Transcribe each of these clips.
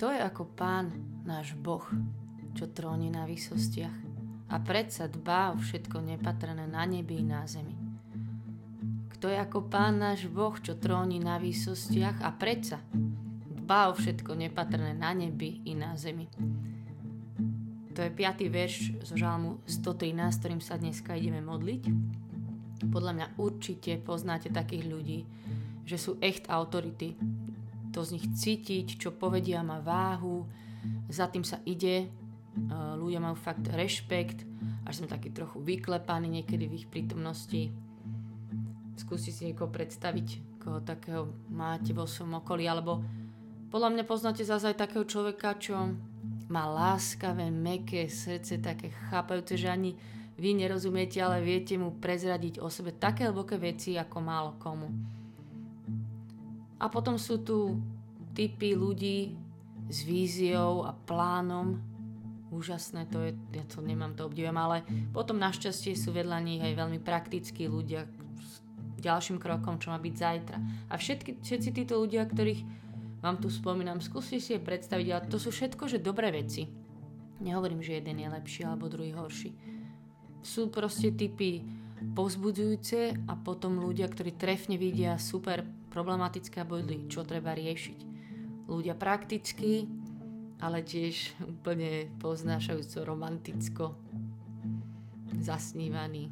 Kto je ako pán náš Boh, čo tróni na výsostiach a predsa dbá o všetko nepatrné na nebi i na zemi? Kto je ako pán náš Boh, čo tróni na výsostiach a predsa dbá o všetko nepatrné na nebi i na zemi? To je piatý verš zo žalmu 113, ktorým sa dneska ideme modliť. Podľa mňa určite poznáte takých ľudí, že sú echt autority. To z nich cítiť, čo povedia má váhu, za tým sa ide, ľudia majú fakt rešpekt, až som taký trochu vyklepaný niekedy v ich prítomnosti. Skúste si niekoho predstaviť, koho takého máte vo svojom okolí, alebo podľa mňa poznáte zase aj takého človeka, čo má láskavé, meké srdce, také chápajúce, že ani vy nerozumiete, ale viete mu prezradiť o sebe také hlboké veci, ako málo komu. A potom sú tu typy ľudí s víziou a plánom. Úžasné to je, ja to nemám, to obdivujem, ale potom našťastie sú vedľa nich aj veľmi praktickí ľudia s ďalším krokom, čo má byť zajtra. A všetky, všetci títo ľudia, ktorých vám tu spomínam, skúste si je predstaviť, ale to sú všetko, že dobré veci. Nehovorím, že jeden je lepší alebo druhý horší. Sú proste typy povzbudzujúce a potom ľudia, ktorí trefne vidia super problematické body, čo treba riešiť. Ľudia prakticky, ale tiež úplne poznášajúco romanticko zasnívaní.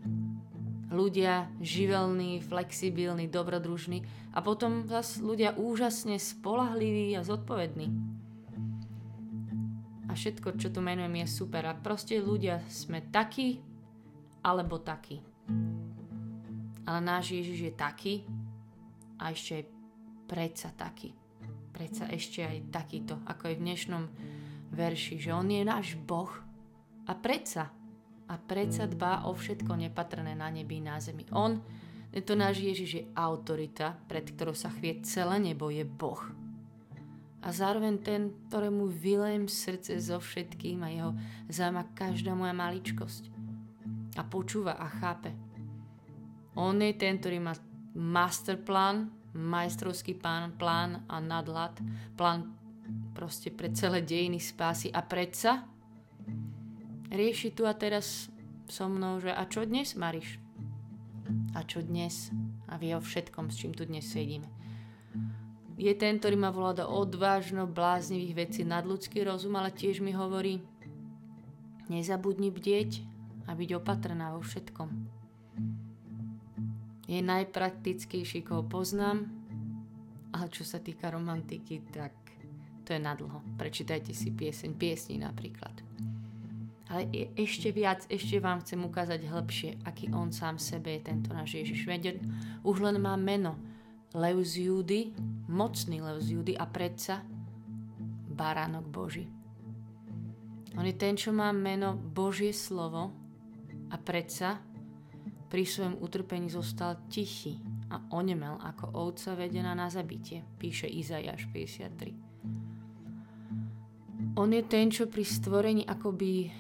Ľudia živelní, flexibilní, dobrodružní a potom zase ľudia úžasne spolahliví a zodpovední. A všetko, čo tu menujem, je super. A proste ľudia sme takí alebo takí. Ale náš Ježiš je taký, a ešte aj predsa taký. Predsa ešte aj takýto, ako je v dnešnom verši, že on je náš Boh a predsa a predsa dbá o všetko nepatrné na nebi na zemi. On, to náš Ježiš je autorita, pred ktorou sa chvie celé nebo, je Boh. A zároveň ten, ktorému vylejem srdce so všetkým a jeho zaujíma každá moja maličkosť. A počúva a chápe. On je ten, ktorý má masterplán, majstrovský plán, plán a nadhľad, plán proste pre celé dejiny spásy a predsa rieši tu a teraz so mnou, že a čo dnes, Mariš? A čo dnes? A vie o všetkom, s čím tu dnes sedíme. Je ten, ktorý ma volá do odvážno bláznivých vecí nad ľudský rozum, ale tiež mi hovorí, nezabudni bdieť a byť opatrná vo všetkom je najpraktickejší, koho poznám, ale čo sa týka romantiky, tak to je nadlho. Prečítajte si pieseň, piesni napríklad. Ale ešte viac, ešte vám chcem ukázať hĺbšie, aký on sám sebe je tento náš Ježiš. Veď už len má meno. Lev z mocný lev z a predsa baránok Boží. On je ten, čo má meno Božie slovo a predsa pri svojom utrpení zostal tichý a onemel ako ovca vedená na zabitie, píše Izajáš 53. On je ten, čo pri stvorení akoby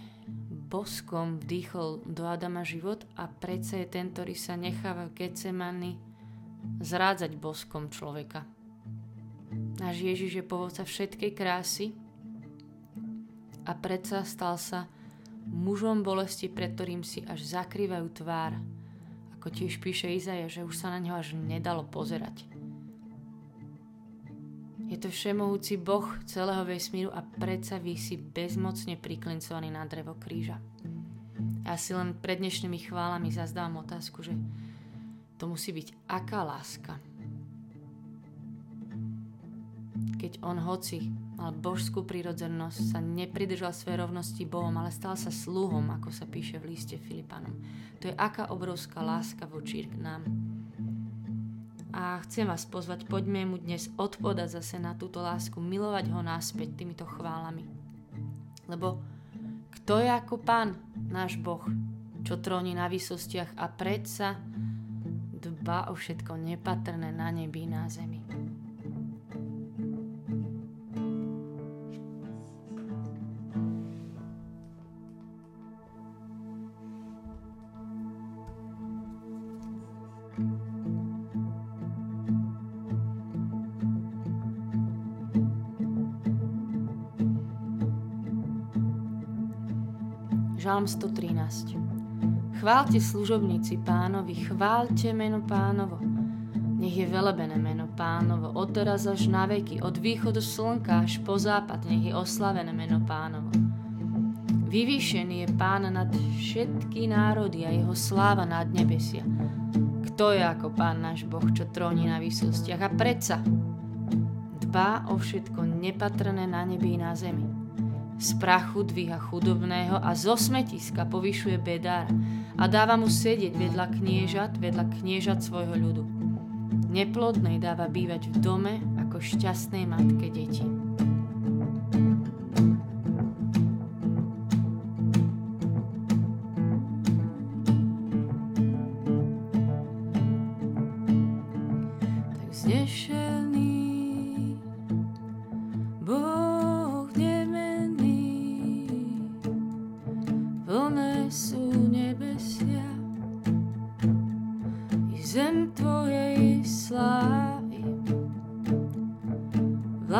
boskom vdýchol do Adama život a predsa je ten, ktorý sa necháva v Getsemani zrádzať boskom človeka. Náš Ježiš je povodca všetkej krásy a predsa stal sa mužom bolesti, pred ktorým si až zakrývajú tvár ako tiež píše Izaja, že už sa na ňo až nedalo pozerať. Je to všemohúci Boh celého vesmíru a predsa si bezmocne priklincovaný na drevo kríža. Ja si len pred dnešnými chválami zazdávam otázku, že to musí byť aká láska. Keď on hoci mal božskú prírodzenosť, sa nepridržal svojej rovnosti Bohom, ale stal sa sluhom, ako sa píše v liste Filipanom. To je aká obrovská láska voči k nám. A chcem vás pozvať, poďme mu dnes odpodať zase na túto lásku, milovať ho náspäť týmito chválami. Lebo kto je ako pán, náš Boh, čo tróni na výsostiach a predsa dba o všetko nepatrné na nebi na zemi. Žalm 113 Chválte služobníci pánovi, chválte meno pánovo. Nech je velebené meno pánovo, od teraz až na veky, od východu slnka až po západ, nech je oslavené meno pánovo. Vyvýšený je pán nad všetky národy a jeho sláva nad nebesia. Kto je ako pán náš Boh, čo tróni na výsostiach a predsa dbá o všetko nepatrné na nebi i na zemi z prachu dvíha chudobného a zo smetiska povyšuje bedára a dáva mu sedieť vedľa kniežat, vedľa kniežat svojho ľudu. Neplodnej dáva bývať v dome ako šťastnej matke deti.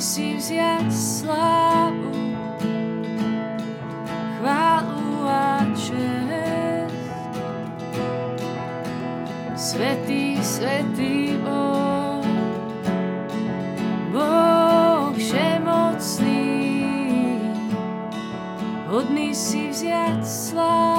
si vziať slávu, chválu Svetý, svetý Boh, Boh všemocný, hodný si vziať slávu,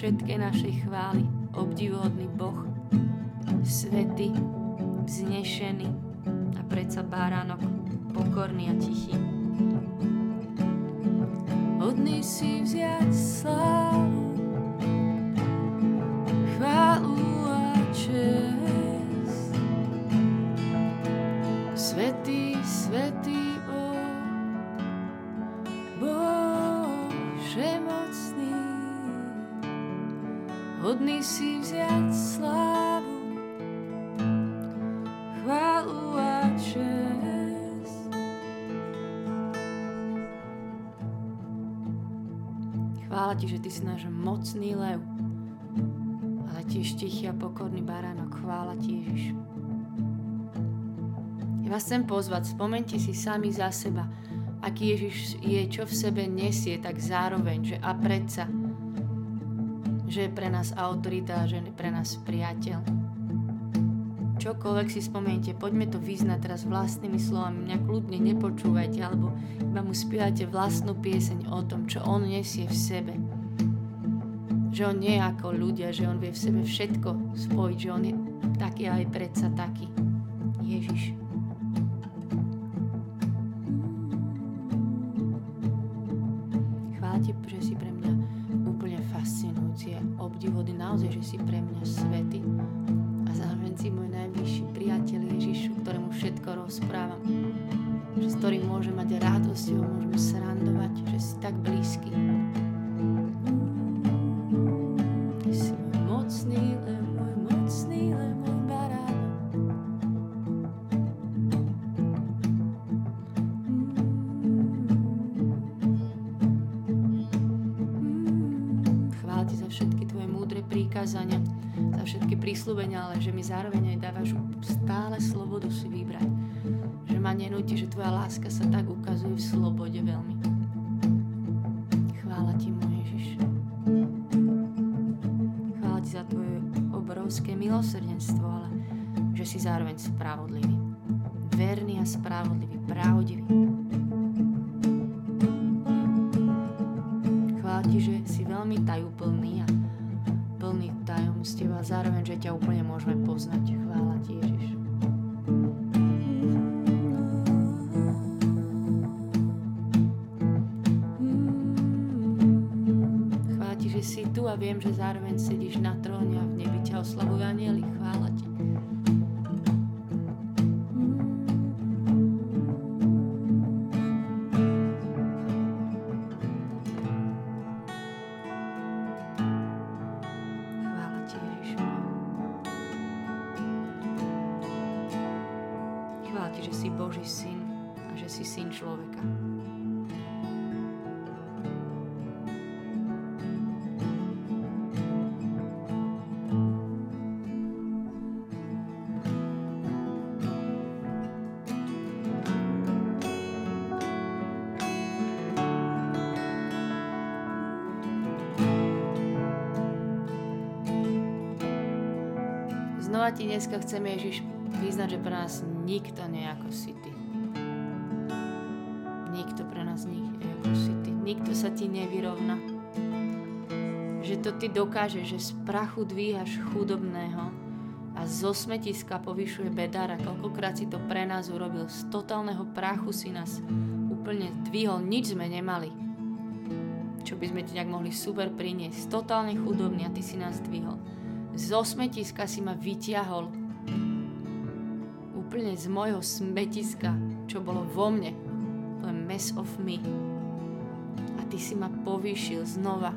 všetkej našej chvály, obdivuhodný Boh, svetý, vznešený a predsa báránok, pokorný a tichý. Hodný si vziať slávu, Svetý, svetý hodný si vziať slávu, chválu a čest. Chvála ti, že ty si náš mocný lev, ale tiež tichý a pokorný baránok. Chvála ti, Ježiš. Ja vás chcem pozvať, spomente si sami za seba, aký Ježiš je, čo v sebe nesie, tak zároveň, že a predsa, že je pre nás autorita, že je pre nás priateľ. čokoľvek si spomente, poďme to vyznať teraz vlastnými slovami, mňa kľudne nepočúvajte, alebo iba mu spievate vlastnú pieseň o tom, čo on nesie v sebe. Že on nie je ako ľudia, že on vie v sebe všetko spojiť, že on je taký aj predsa taký. Ježiš. Príkazania, za všetky prísľubenia, ale že mi zároveň aj dávaš stále slobodu si vybrať. Že ma nenúti, že tvoja láska sa tak ukazuje v slobode veľmi. Chvála ti, môj Ježiš. Chvála ti za tvoje obrovské milosrdenstvo, ale že si zároveň spravodlivý. Verný a spravodlivý, pravdivý. Tu a viem, že zároveň sedíš na tróne a v nebi ťa oslavujú anieli. Chvála ti. Znova ti dneska chceme, Ježiš, vyznať, že pre nás nikto nie je ako si ty. Nikto pre nás nie je ako si ty. Nikto sa ti nevyrovná. Že to ty dokážeš, že z prachu dvíhaš chudobného a zo smetiska povyšuje bedára. Koľkokrát si to pre nás urobil. Z totálneho prachu si nás úplne dvihol. Nič sme nemali. Čo by sme ti nejak mohli super priniesť. Totálne chudobný a ty si nás dvihol zo smetiska si ma vytiahol. Úplne z mojho smetiska, čo bolo vo mne. To je mess of me. A ty si ma povýšil znova.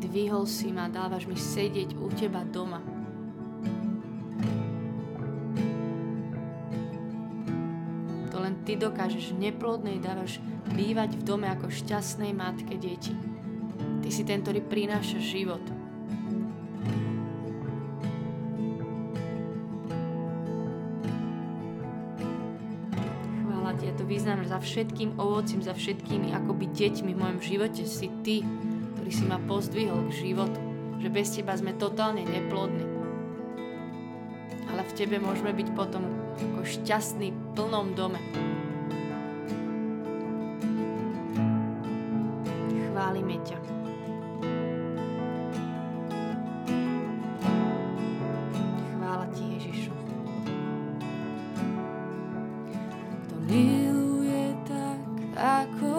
Dvihol si ma, dávaš mi sedieť u teba doma. To len ty dokážeš neplodnej dávaš bývať v dome ako šťastnej matke deti. Ty si ten, ktorý prináša život. To vyznám za všetkým ovocím, za všetkými akoby deťmi v mojom živote si ty, ktorý si ma pozdvihol k životu. Že bez teba sme totálne neplodní. Ale v tebe môžeme byť potom ako šťastný v plnom dome. Chválime ťa. Chvála ti, Ježišu. Kto miluje tak ako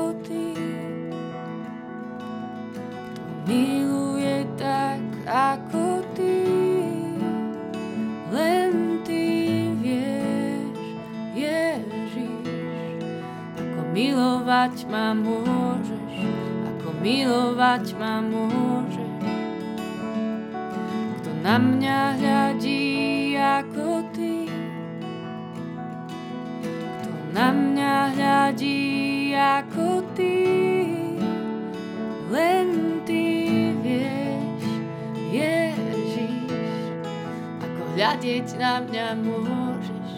na mňa môžeš,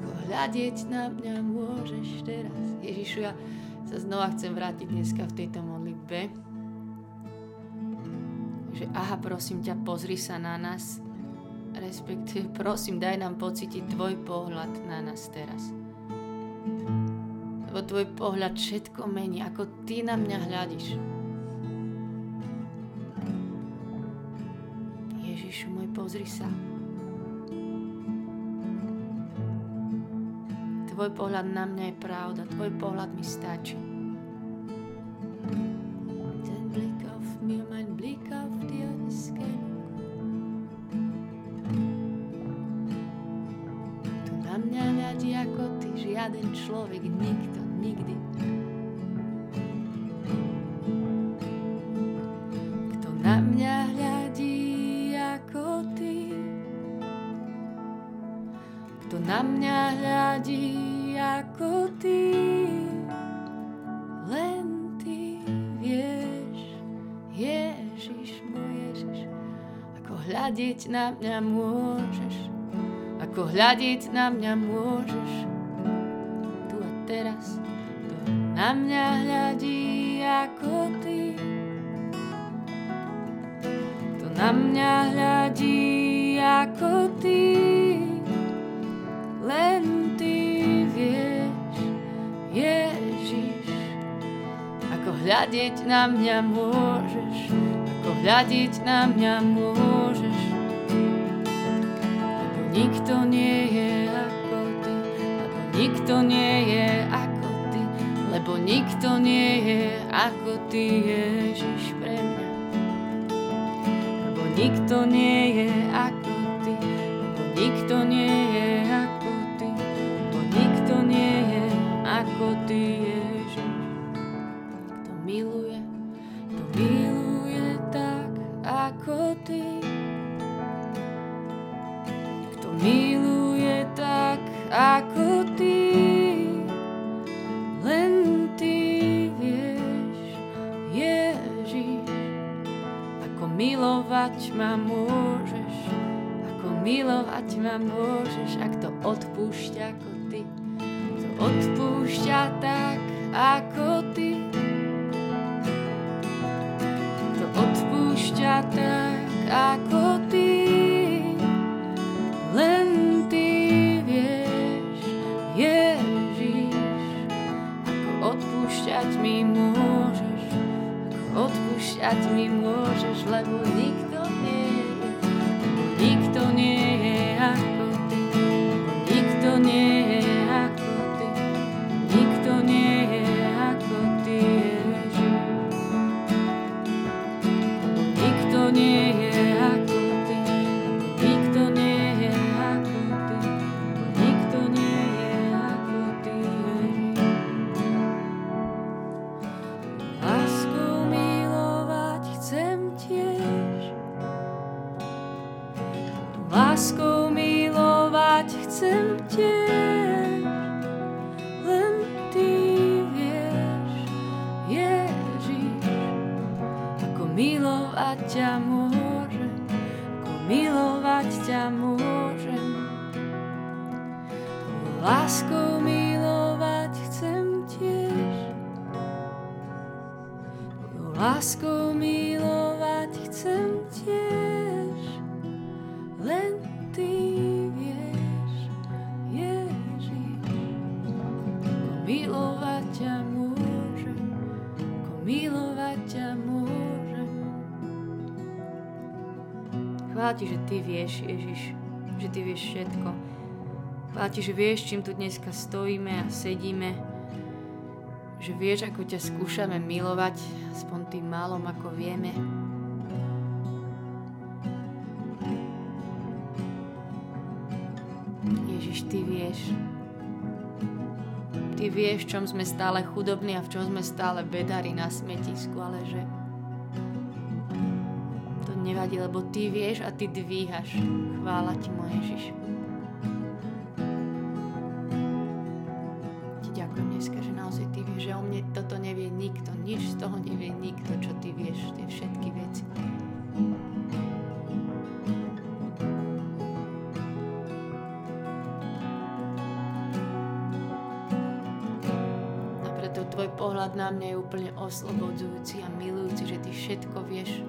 ako hľadieť na mňa môžeš teraz. Ježišu, ja sa znova chcem vrátiť dneska v tejto modlitbe. Že aha, prosím ťa, pozri sa na nás. Respektíve prosím, daj nám pocítiť Tvoj pohľad na nás teraz. Lebo Tvoj pohľad všetko mení, ako Ty na mňa hľadíš. Ježišu môj, pozri sa. Tvoj pohľad na mňa je pravda, Tvoj pohľad mi stačí. Ten blik auf mir, mein Blick auf na mňa hľadí ako ty, žiaden človek, nikto, nikdy. Kto na mňa hľadí ako ty, kto na mňa hľadí ako ty, len ty vieš, Ježiš, môj Ježiš, ako hľadiť na mňa môžeš, ako hľadiť na mňa môžeš, tu a teraz, to na mňa hľadí ako ty. To na mňa hľadí ako ty, hľadiť na mňa môžeš, ako hľadiť na mňa môžeš. Lebo nikto nie je ako ty, lebo nikto nie je ako ty, lebo nikto nie je ako ty, Ježiš pre mňa. Lebo nikto nie je ako ty, lebo nikto nie je ako ty, lebo nikto nie je ako ty, milovať ma môžeš, ako milovať ma môžeš, ak to odpúšťa ako ty. To odpúšťa tak, ako ty. To odpúšťa tak, ako ty. Len odpúšťať mi môžeš, odpúšťať mi môžeš, lebo nikto milovať ťa môžem, ako milovať ťa môžem. Chvála ti, že ty vieš, Ježiš, že ty vieš všetko. Chvála ti, že vieš, čím tu dneska stojíme a sedíme. Že vieš, ako ťa skúšame milovať, aspoň tým málom, ako vieme. Ježiš, ty vieš. Ty vieš, v čom sme stále chudobní a v čom sme stále bedári na smetisku, ale že to nevadí, lebo ty vieš a ty dvíhaš. Chvála ti, môj Ježiš. Ti ďakujem dneska, že naozaj ty vieš, že o mne toto nevie nikto, nič z toho nevie nikto, čo ty vieš, tie všetky veci. Na mňa je úplne oslobodzujúci a milujúci, že ty všetko vieš.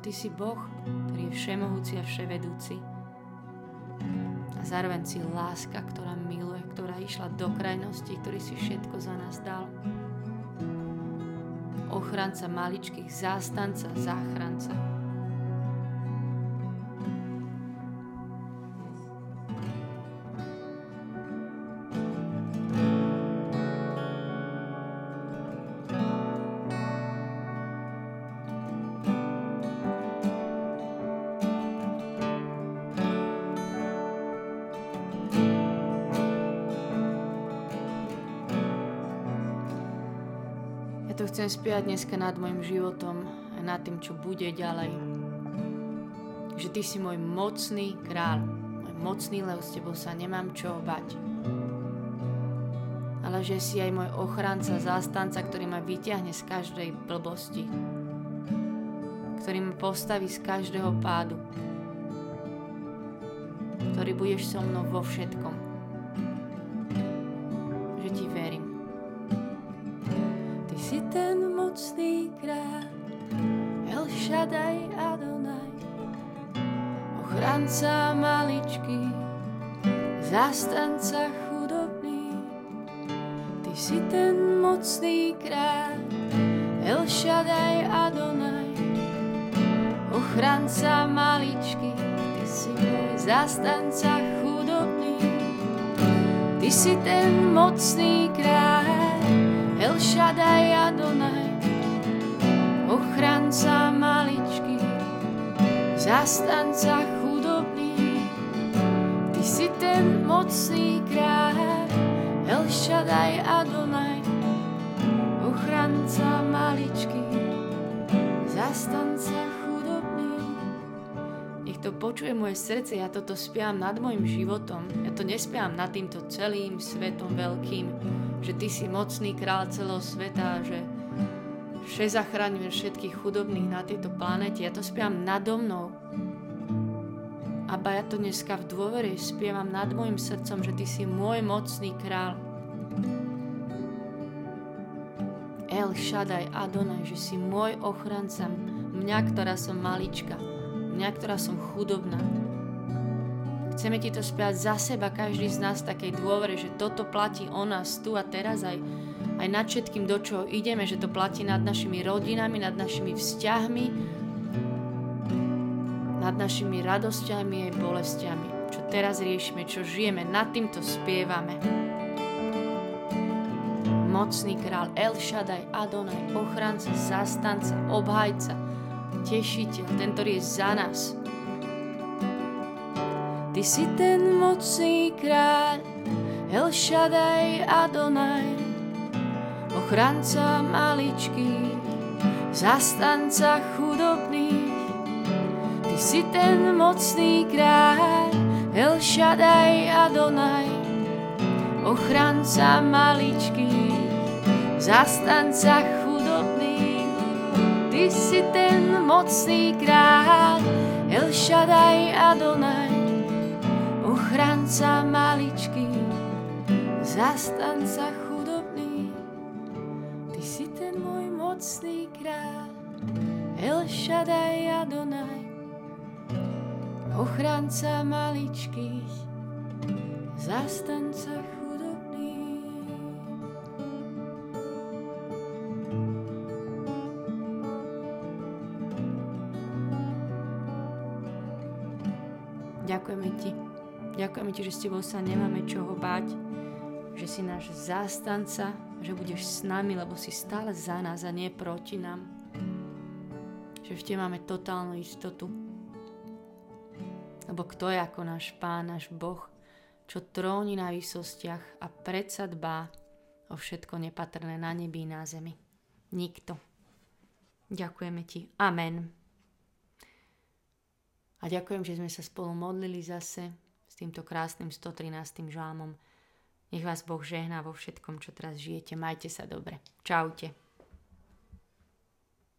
Ty si Boh, ktorý je všemohúci a vševedúci. A zároveň si láska, ktorá miluje, ktorá išla do krajnosti, ktorý si všetko za nás dal. Ochranca maličkých, zástanca, záchranca. Chcem spiať dneska nad môjim životom a nad tým, čo bude ďalej. Že ty si môj mocný kráľ, môj mocný lev, s tebou sa nemám čo bať. Ale že si aj môj ochranca, zástanca, ktorý ma vyťahne z každej blbosti. Ktorý ma postaví z každého pádu. Ktorý budeš so mnou vo všetkom. Ochranca maličký, zastanca chudobný. Ty si ten mocný kráľ, El Shaddai Adonai, ochranca maličký, ty si môj zastanca chudobný. Ty si ten mocný kráľ, El Shaddai Adonai, ochranca maličký, zastanca chudobný. Ten mocný kráľ, El Shaddai Adonai, ochranca maličký, zastanca chudobný. Nech to počuje moje srdce, ja toto spievam nad môjim životom. Ja to nespievam nad týmto celým svetom veľkým, že ty si mocný kráľ celého sveta, že že zachráňujem všetkých chudobných na tejto planete. Ja to spievam nado mnou. Aba ja to dneska v dôvere spievam nad môjim srdcom, že Ty si môj mocný král. El Shaddai Adonai, že si môj ochranca, mňa, ktorá som malička, mňa, ktorá som chudobná. Chceme ti to spiať za seba, každý z nás takej dôvere, že toto platí o nás tu a teraz aj aj nad všetkým, do čoho ideme, že to platí nad našimi rodinami, nad našimi vzťahmi, nad našimi radosťami aj bolestiami. Čo teraz riešime, čo žijeme, nad týmto spievame. Mocný král El Shaddai, Adonai, ochranca, zastanca, obhajca, tešiteľ, ten, ktorý je za nás. Ty si ten mocný kráľ, El Shaddai, Adonai, ochranca maličký, zastanca chudobný. Ty si ten mocný kráľ, El Shaddai Adonai, ochranca maličký, zastanca chudobný. Ty si ten mocný kráľ, El Shaddai Adonai, ochranca maličký, zastanca chudobný. mocný kráľ, El Shaddai Adonai, ochranca maličkých, zastanca chudobných. Ďakujeme ti. Ďakujeme ti, že s tebou sa nemáme čoho báť, že si náš zástanca, že budeš s nami, lebo si stále za nás a nie proti nám. Že v tebe máme totálnu istotu. Lebo kto je ako náš Pán, náš Boh, čo tróni na výsostiach a predsa dbá o všetko nepatrné na nebi na zemi. Nikto. Ďakujeme ti. Amen. A ďakujem, že sme sa spolu modlili zase s týmto krásnym 113. žálmom. Nech vás Boh žehná vo všetkom, čo teraz žijete. Majte sa dobre. Čaute.